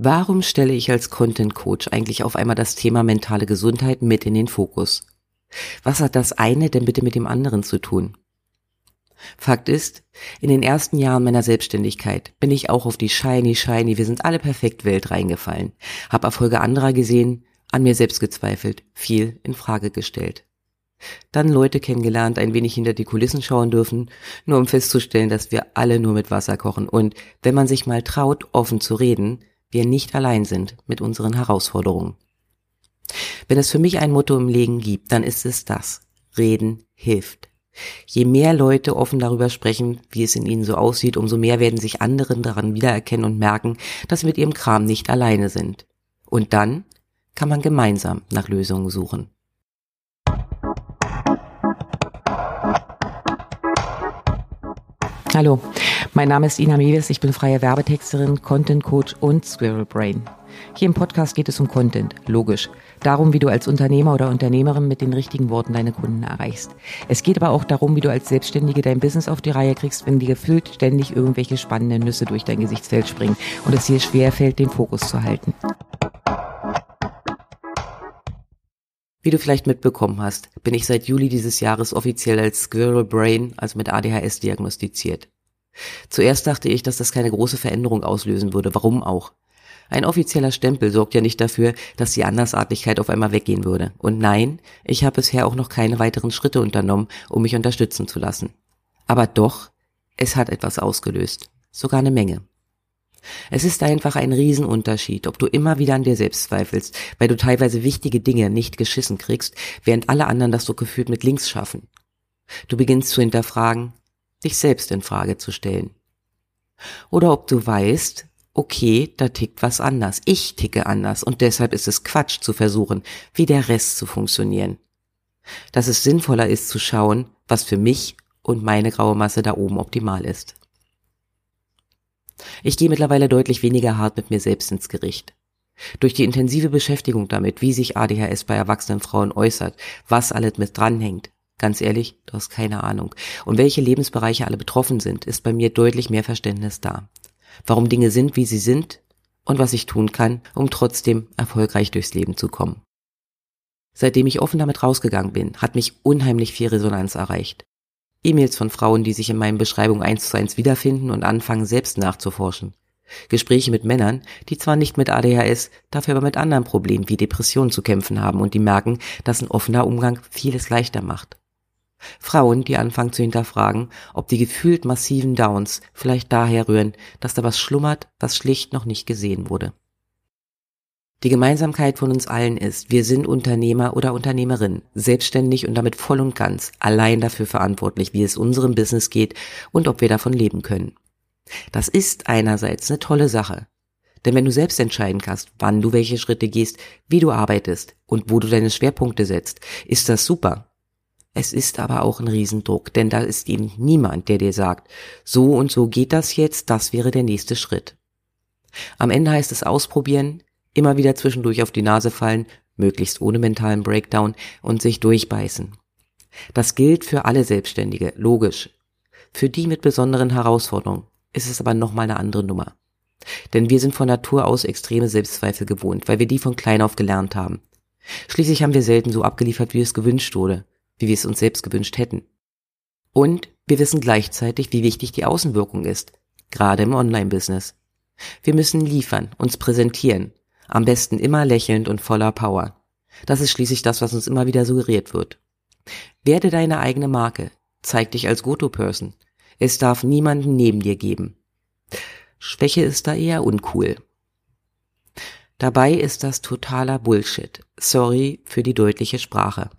Warum stelle ich als Content Coach eigentlich auf einmal das Thema mentale Gesundheit mit in den Fokus? Was hat das eine denn bitte mit dem anderen zu tun? Fakt ist, in den ersten Jahren meiner Selbstständigkeit bin ich auch auf die shiny, shiny, wir sind alle perfekt Welt reingefallen, habe Erfolge anderer gesehen, an mir selbst gezweifelt, viel in Frage gestellt. Dann Leute kennengelernt, ein wenig hinter die Kulissen schauen dürfen, nur um festzustellen, dass wir alle nur mit Wasser kochen und, wenn man sich mal traut, offen zu reden, wir nicht allein sind mit unseren Herausforderungen. Wenn es für mich ein Motto im Leben gibt, dann ist es das. Reden hilft. Je mehr Leute offen darüber sprechen, wie es in ihnen so aussieht, umso mehr werden sich anderen daran wiedererkennen und merken, dass sie mit ihrem Kram nicht alleine sind. Und dann kann man gemeinsam nach Lösungen suchen. Hallo, mein Name ist Ina Mewes, ich bin freie Werbetexterin, Content Coach und Squirrel Brain. Hier im Podcast geht es um Content, logisch. Darum, wie du als Unternehmer oder Unternehmerin mit den richtigen Worten deine Kunden erreichst. Es geht aber auch darum, wie du als Selbstständige dein Business auf die Reihe kriegst, wenn dir gefühlt ständig irgendwelche spannenden Nüsse durch dein Gesichtsfeld springen und es dir schwerfällt, den Fokus zu halten. Wie du vielleicht mitbekommen hast, bin ich seit Juli dieses Jahres offiziell als Squirrel Brain, also mit ADHS diagnostiziert. Zuerst dachte ich, dass das keine große Veränderung auslösen würde. Warum auch? Ein offizieller Stempel sorgt ja nicht dafür, dass die Andersartigkeit auf einmal weggehen würde. Und nein, ich habe bisher auch noch keine weiteren Schritte unternommen, um mich unterstützen zu lassen. Aber doch, es hat etwas ausgelöst. Sogar eine Menge. Es ist einfach ein Riesenunterschied, ob du immer wieder an dir selbst zweifelst, weil du teilweise wichtige Dinge nicht geschissen kriegst, während alle anderen das so gefühlt mit links schaffen. Du beginnst zu hinterfragen, dich selbst in Frage zu stellen. Oder ob du weißt, okay, da tickt was anders. Ich ticke anders und deshalb ist es Quatsch zu versuchen, wie der Rest zu funktionieren. Dass es sinnvoller ist zu schauen, was für mich und meine graue Masse da oben optimal ist. Ich gehe mittlerweile deutlich weniger hart mit mir selbst ins Gericht. Durch die intensive Beschäftigung damit, wie sich ADHS bei erwachsenen Frauen äußert, was alles mit dranhängt, ganz ehrlich, du hast keine Ahnung, und welche Lebensbereiche alle betroffen sind, ist bei mir deutlich mehr Verständnis da. Warum Dinge sind, wie sie sind und was ich tun kann, um trotzdem erfolgreich durchs Leben zu kommen. Seitdem ich offen damit rausgegangen bin, hat mich unheimlich viel Resonanz erreicht. E-Mails von Frauen, die sich in meinen Beschreibungen eins zu eins wiederfinden und anfangen, selbst nachzuforschen. Gespräche mit Männern, die zwar nicht mit ADHS, dafür aber mit anderen Problemen wie Depressionen zu kämpfen haben und die merken, dass ein offener Umgang vieles leichter macht. Frauen, die anfangen zu hinterfragen, ob die gefühlt massiven Downs vielleicht daher rühren, dass da was schlummert, was schlicht noch nicht gesehen wurde. Die Gemeinsamkeit von uns allen ist, wir sind Unternehmer oder Unternehmerin, selbstständig und damit voll und ganz allein dafür verantwortlich, wie es unserem Business geht und ob wir davon leben können. Das ist einerseits eine tolle Sache. Denn wenn du selbst entscheiden kannst, wann du welche Schritte gehst, wie du arbeitest und wo du deine Schwerpunkte setzt, ist das super. Es ist aber auch ein Riesendruck, denn da ist eben niemand, der dir sagt, so und so geht das jetzt, das wäre der nächste Schritt. Am Ende heißt es ausprobieren, immer wieder zwischendurch auf die Nase fallen, möglichst ohne mentalen Breakdown und sich durchbeißen. Das gilt für alle Selbstständige, logisch. Für die mit besonderen Herausforderungen ist es aber nochmal eine andere Nummer. Denn wir sind von Natur aus extreme Selbstzweifel gewohnt, weil wir die von klein auf gelernt haben. Schließlich haben wir selten so abgeliefert, wie es gewünscht wurde, wie wir es uns selbst gewünscht hätten. Und wir wissen gleichzeitig, wie wichtig die Außenwirkung ist, gerade im Online-Business. Wir müssen liefern, uns präsentieren, am besten immer lächelnd und voller Power. Das ist schließlich das, was uns immer wieder suggeriert wird. Werde deine eigene Marke. Zeig dich als Go-To-Person. Es darf niemanden neben dir geben. Schwäche ist da eher uncool. Dabei ist das totaler Bullshit. Sorry für die deutliche Sprache.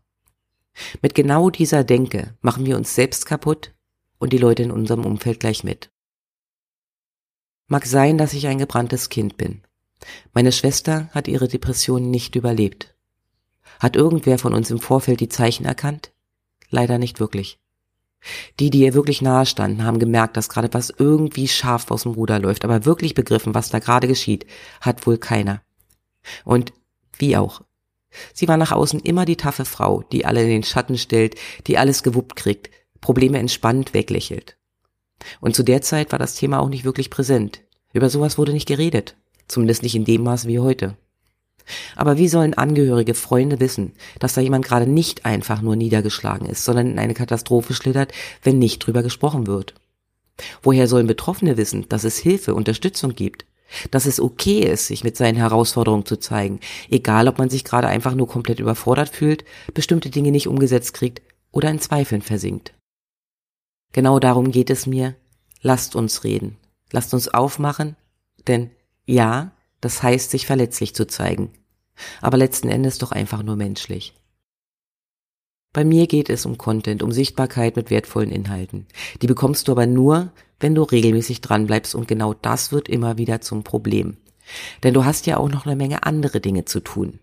Mit genau dieser Denke machen wir uns selbst kaputt und die Leute in unserem Umfeld gleich mit. Mag sein, dass ich ein gebranntes Kind bin. Meine Schwester hat ihre Depression nicht überlebt. Hat irgendwer von uns im Vorfeld die Zeichen erkannt? Leider nicht wirklich. Die, die ihr wirklich nahe standen, haben gemerkt, dass gerade was irgendwie scharf aus dem Ruder läuft, aber wirklich begriffen, was da gerade geschieht, hat wohl keiner. Und wie auch. Sie war nach außen immer die taffe Frau, die alle in den Schatten stellt, die alles gewuppt kriegt, Probleme entspannt weglächelt. Und zu der Zeit war das Thema auch nicht wirklich präsent. Über sowas wurde nicht geredet. Zumindest nicht in dem Maß wie heute. Aber wie sollen Angehörige, Freunde wissen, dass da jemand gerade nicht einfach nur niedergeschlagen ist, sondern in eine Katastrophe schlittert, wenn nicht drüber gesprochen wird? Woher sollen Betroffene wissen, dass es Hilfe, Unterstützung gibt? Dass es okay ist, sich mit seinen Herausforderungen zu zeigen, egal ob man sich gerade einfach nur komplett überfordert fühlt, bestimmte Dinge nicht umgesetzt kriegt oder in Zweifeln versinkt. Genau darum geht es mir. Lasst uns reden. Lasst uns aufmachen, denn ja, das heißt, sich verletzlich zu zeigen. Aber letzten Endes doch einfach nur menschlich. Bei mir geht es um Content, um Sichtbarkeit mit wertvollen Inhalten. Die bekommst du aber nur, wenn du regelmäßig dranbleibst und genau das wird immer wieder zum Problem. Denn du hast ja auch noch eine Menge andere Dinge zu tun.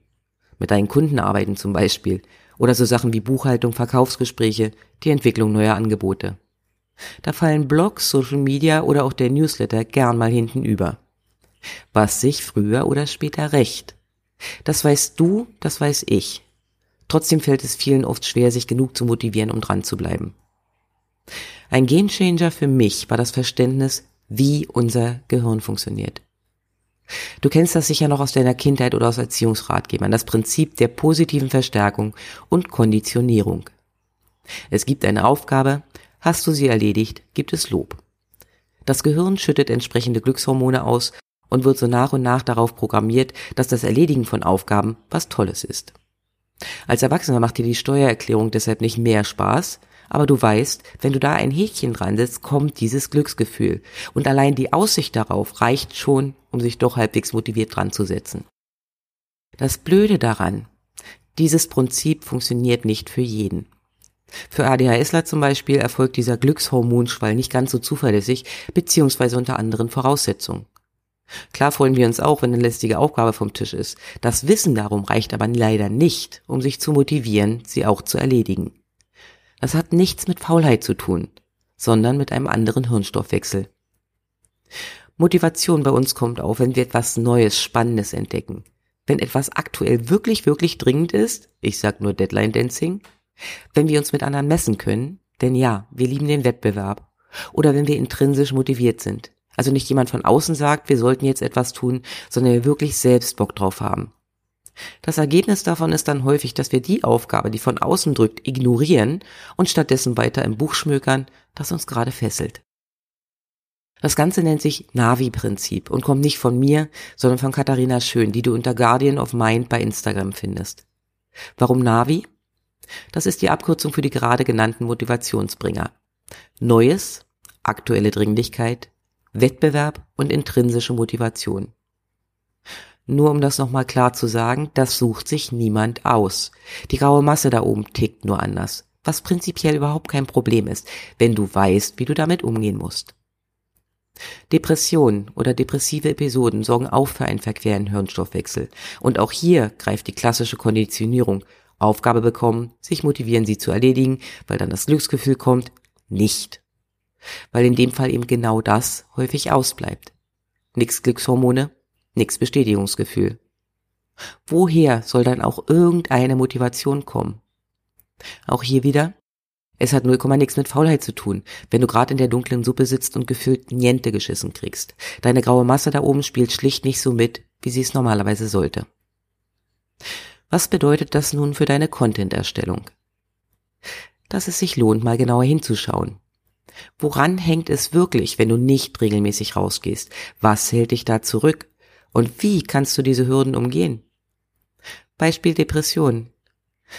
Mit deinen Kunden arbeiten zum Beispiel. Oder so Sachen wie Buchhaltung, Verkaufsgespräche, die Entwicklung neuer Angebote. Da fallen Blogs, Social Media oder auch der Newsletter gern mal hinten über. Was sich früher oder später rächt. Das weißt du, das weiß ich. Trotzdem fällt es vielen oft schwer, sich genug zu motivieren, um dran zu bleiben. Ein Gamechanger für mich war das Verständnis, wie unser Gehirn funktioniert. Du kennst das sicher noch aus deiner Kindheit oder aus Erziehungsratgebern, das Prinzip der positiven Verstärkung und Konditionierung. Es gibt eine Aufgabe, hast du sie erledigt, gibt es Lob. Das Gehirn schüttet entsprechende Glückshormone aus und wird so nach und nach darauf programmiert, dass das Erledigen von Aufgaben was Tolles ist. Als Erwachsener macht dir die Steuererklärung deshalb nicht mehr Spaß, aber du weißt, wenn du da ein Häkchen dran setzt, kommt dieses Glücksgefühl. Und allein die Aussicht darauf reicht schon, um sich doch halbwegs motiviert dran zu setzen. Das Blöde daran, dieses Prinzip funktioniert nicht für jeden. Für ADHSler zum Beispiel erfolgt dieser Glückshormonschwall nicht ganz so zuverlässig, beziehungsweise unter anderen Voraussetzungen. Klar freuen wir uns auch, wenn eine lästige Aufgabe vom Tisch ist. Das Wissen darum reicht aber leider nicht, um sich zu motivieren, sie auch zu erledigen. Das hat nichts mit Faulheit zu tun, sondern mit einem anderen Hirnstoffwechsel. Motivation bei uns kommt auf, wenn wir etwas Neues, Spannendes entdecken. Wenn etwas aktuell wirklich, wirklich dringend ist, ich sag nur Deadline Dancing, wenn wir uns mit anderen messen können, denn ja, wir lieben den Wettbewerb, oder wenn wir intrinsisch motiviert sind, also nicht jemand von außen sagt, wir sollten jetzt etwas tun, sondern wir wirklich selbst Bock drauf haben. Das Ergebnis davon ist dann häufig, dass wir die Aufgabe, die von außen drückt, ignorieren und stattdessen weiter im Buch schmökern, das uns gerade fesselt. Das Ganze nennt sich Navi-Prinzip und kommt nicht von mir, sondern von Katharina Schön, die du unter Guardian of Mind bei Instagram findest. Warum Navi? Das ist die Abkürzung für die gerade genannten Motivationsbringer. Neues, aktuelle Dringlichkeit, Wettbewerb und intrinsische Motivation. Nur um das nochmal klar zu sagen, das sucht sich niemand aus. Die graue Masse da oben tickt nur anders, was prinzipiell überhaupt kein Problem ist, wenn du weißt, wie du damit umgehen musst. Depressionen oder depressive Episoden sorgen auch für einen verqueren Hirnstoffwechsel. Und auch hier greift die klassische Konditionierung. Aufgabe bekommen, sich motivieren, sie zu erledigen, weil dann das Glücksgefühl kommt, nicht weil in dem Fall eben genau das häufig ausbleibt. Nix Glückshormone, nix Bestätigungsgefühl. Woher soll dann auch irgendeine Motivation kommen? Auch hier wieder, es hat 0, nix mit Faulheit zu tun, wenn du gerade in der dunklen Suppe sitzt und gefühlt Niente geschissen kriegst. Deine graue Masse da oben spielt schlicht nicht so mit, wie sie es normalerweise sollte. Was bedeutet das nun für deine Content-Erstellung? Dass es sich lohnt, mal genauer hinzuschauen. Woran hängt es wirklich, wenn du nicht regelmäßig rausgehst? Was hält dich da zurück? Und wie kannst du diese Hürden umgehen? Beispiel Depression.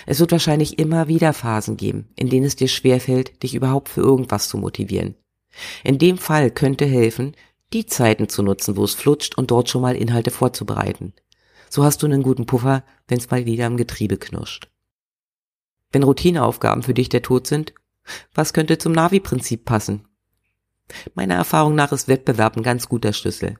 Es wird wahrscheinlich immer wieder Phasen geben, in denen es dir schwerfällt, dich überhaupt für irgendwas zu motivieren. In dem Fall könnte helfen, die Zeiten zu nutzen, wo es flutscht und dort schon mal Inhalte vorzubereiten. So hast du einen guten Puffer, wenn es mal wieder am Getriebe knirscht. Wenn Routineaufgaben für dich der Tod sind, was könnte zum Navi-Prinzip passen? Meiner Erfahrung nach ist Wettbewerb ein ganz guter Schlüssel.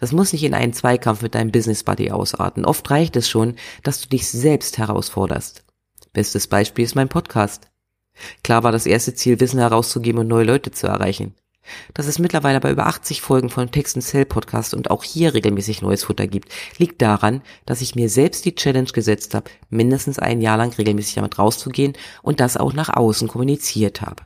Das muss nicht in einen Zweikampf mit deinem Business Buddy ausarten. Oft reicht es schon, dass du dich selbst herausforderst. Bestes Beispiel ist mein Podcast. Klar war das erste Ziel, Wissen herauszugeben und neue Leute zu erreichen. Dass es mittlerweile bei über 80 Folgen von Text Sell Podcast und auch hier regelmäßig neues Futter gibt, liegt daran, dass ich mir selbst die Challenge gesetzt habe, mindestens ein Jahr lang regelmäßig damit rauszugehen und das auch nach außen kommuniziert habe.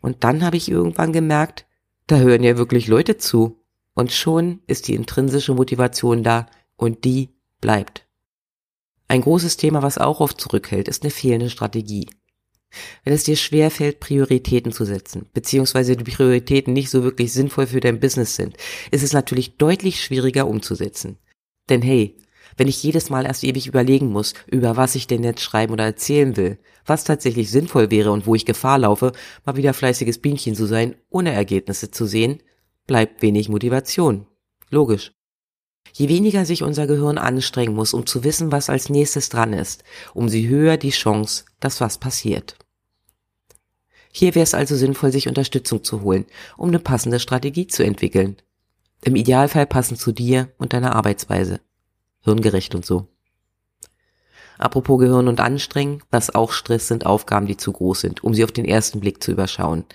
Und dann habe ich irgendwann gemerkt, da hören ja wirklich Leute zu. Und schon ist die intrinsische Motivation da und die bleibt. Ein großes Thema, was auch oft zurückhält, ist eine fehlende Strategie. Wenn es dir schwerfällt, Prioritäten zu setzen, beziehungsweise die Prioritäten nicht so wirklich sinnvoll für dein Business sind, ist es natürlich deutlich schwieriger umzusetzen. Denn hey, wenn ich jedes Mal erst ewig überlegen muss, über was ich denn jetzt schreiben oder erzählen will, was tatsächlich sinnvoll wäre und wo ich Gefahr laufe, mal wieder fleißiges Bienchen zu sein, ohne Ergebnisse zu sehen, bleibt wenig Motivation. Logisch. Je weniger sich unser Gehirn anstrengen muss, um zu wissen, was als nächstes dran ist, umso höher die Chance, dass was passiert. Hier wäre es also sinnvoll, sich Unterstützung zu holen, um eine passende Strategie zu entwickeln. Im Idealfall passend zu dir und deiner Arbeitsweise. Hirngerecht und so. Apropos Gehirn und Anstrengen, was auch Stress sind Aufgaben, die zu groß sind, um sie auf den ersten Blick zu überschauen.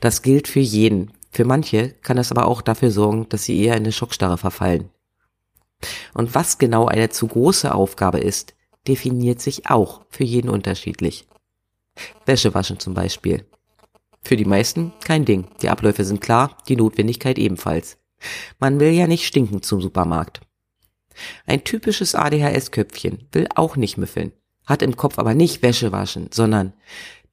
Das gilt für jeden. Für manche kann das aber auch dafür sorgen, dass sie eher in eine Schockstarre verfallen. Und was genau eine zu große Aufgabe ist, definiert sich auch für jeden unterschiedlich. Wäsche waschen zum Beispiel. Für die meisten kein Ding. Die Abläufe sind klar, die Notwendigkeit ebenfalls. Man will ja nicht stinken zum Supermarkt. Ein typisches ADHS-Köpfchen will auch nicht müffeln, hat im Kopf aber nicht Wäsche waschen, sondern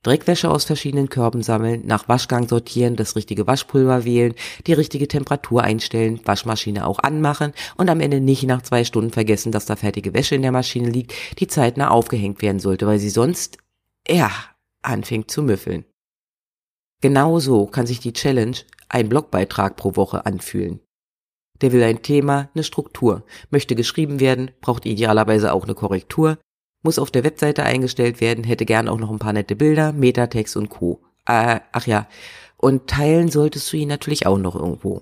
Dreckwäsche aus verschiedenen Körben sammeln, nach Waschgang sortieren, das richtige Waschpulver wählen, die richtige Temperatur einstellen, Waschmaschine auch anmachen und am Ende nicht nach zwei Stunden vergessen, dass da fertige Wäsche in der Maschine liegt, die zeitnah aufgehängt werden sollte, weil sie sonst, ja, anfängt zu müffeln. Genauso kann sich die Challenge ein Blogbeitrag pro Woche anfühlen. Der will ein Thema, eine Struktur, möchte geschrieben werden, braucht idealerweise auch eine Korrektur, muss auf der Webseite eingestellt werden, hätte gern auch noch ein paar nette Bilder, Metatext und Co. Äh, ach ja, und teilen solltest du ihn natürlich auch noch irgendwo.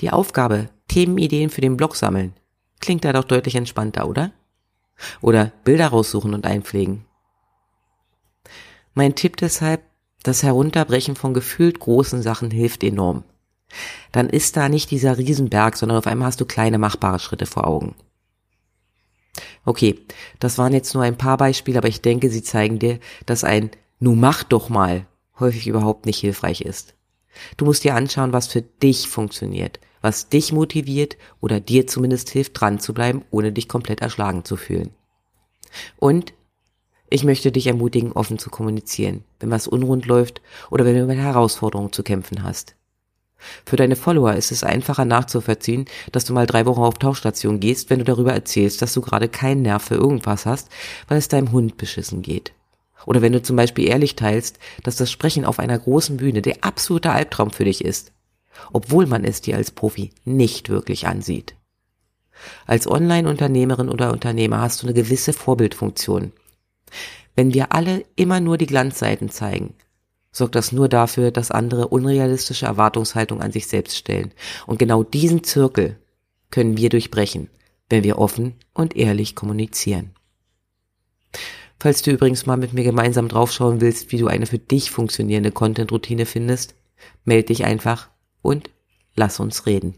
Die Aufgabe, Themenideen für den Blog sammeln, klingt da doch deutlich entspannter, oder? Oder Bilder raussuchen und einpflegen. Mein Tipp deshalb, das Herunterbrechen von gefühlt großen Sachen hilft enorm. Dann ist da nicht dieser Riesenberg, sondern auf einmal hast du kleine machbare Schritte vor Augen. Okay, das waren jetzt nur ein paar Beispiele, aber ich denke, sie zeigen dir, dass ein Nu mach doch mal häufig überhaupt nicht hilfreich ist. Du musst dir anschauen, was für dich funktioniert, was dich motiviert oder dir zumindest hilft, dran zu bleiben, ohne dich komplett erschlagen zu fühlen. Und ich möchte dich ermutigen, offen zu kommunizieren, wenn was unrund läuft oder wenn du mit Herausforderungen zu kämpfen hast. Für deine Follower ist es einfacher nachzuvollziehen, dass du mal drei Wochen auf Tauchstation gehst, wenn du darüber erzählst, dass du gerade keinen Nerv für irgendwas hast, weil es deinem Hund beschissen geht. Oder wenn du zum Beispiel ehrlich teilst, dass das Sprechen auf einer großen Bühne der absolute Albtraum für dich ist, obwohl man es dir als Profi nicht wirklich ansieht. Als Online-Unternehmerin oder Unternehmer hast du eine gewisse Vorbildfunktion. Wenn wir alle immer nur die Glanzseiten zeigen, sorgt das nur dafür, dass andere unrealistische Erwartungshaltung an sich selbst stellen. Und genau diesen Zirkel können wir durchbrechen, wenn wir offen und ehrlich kommunizieren. Falls du übrigens mal mit mir gemeinsam draufschauen willst, wie du eine für dich funktionierende Content-Routine findest, melde dich einfach und lass uns reden.